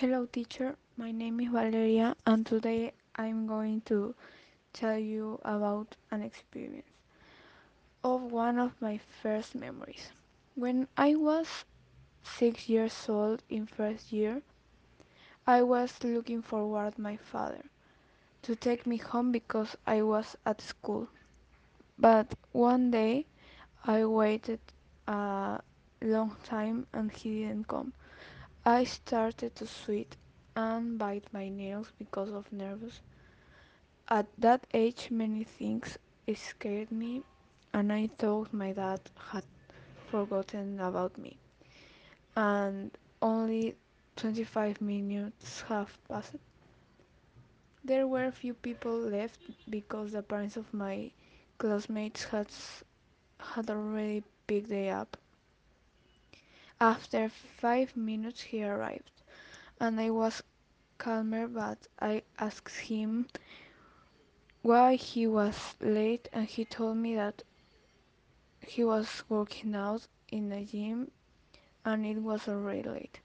Hello, teacher. My name is Valeria, and today I'm going to tell you about an experience of one of my first memories. When I was six years old in first year, I was looking forward my father to take me home because I was at school. But one day I waited a long time and he didn't come. I started to sweat and bite my nails because of nervous. At that age, many things scared me, and I thought my dad had forgotten about me. And only 25 minutes have passed. There were few people left because the parents of my classmates had, had already picked them up. After five minutes, he arrived, and I was calmer, but I asked him why he was late, and he told me that he was working out in a gym and it was already late.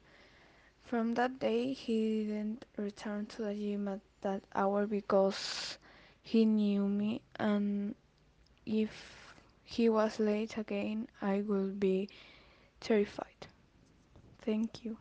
From that day, he didn't return to the gym at that hour because he knew me, and if he was late again, I would be terrified. Thank you.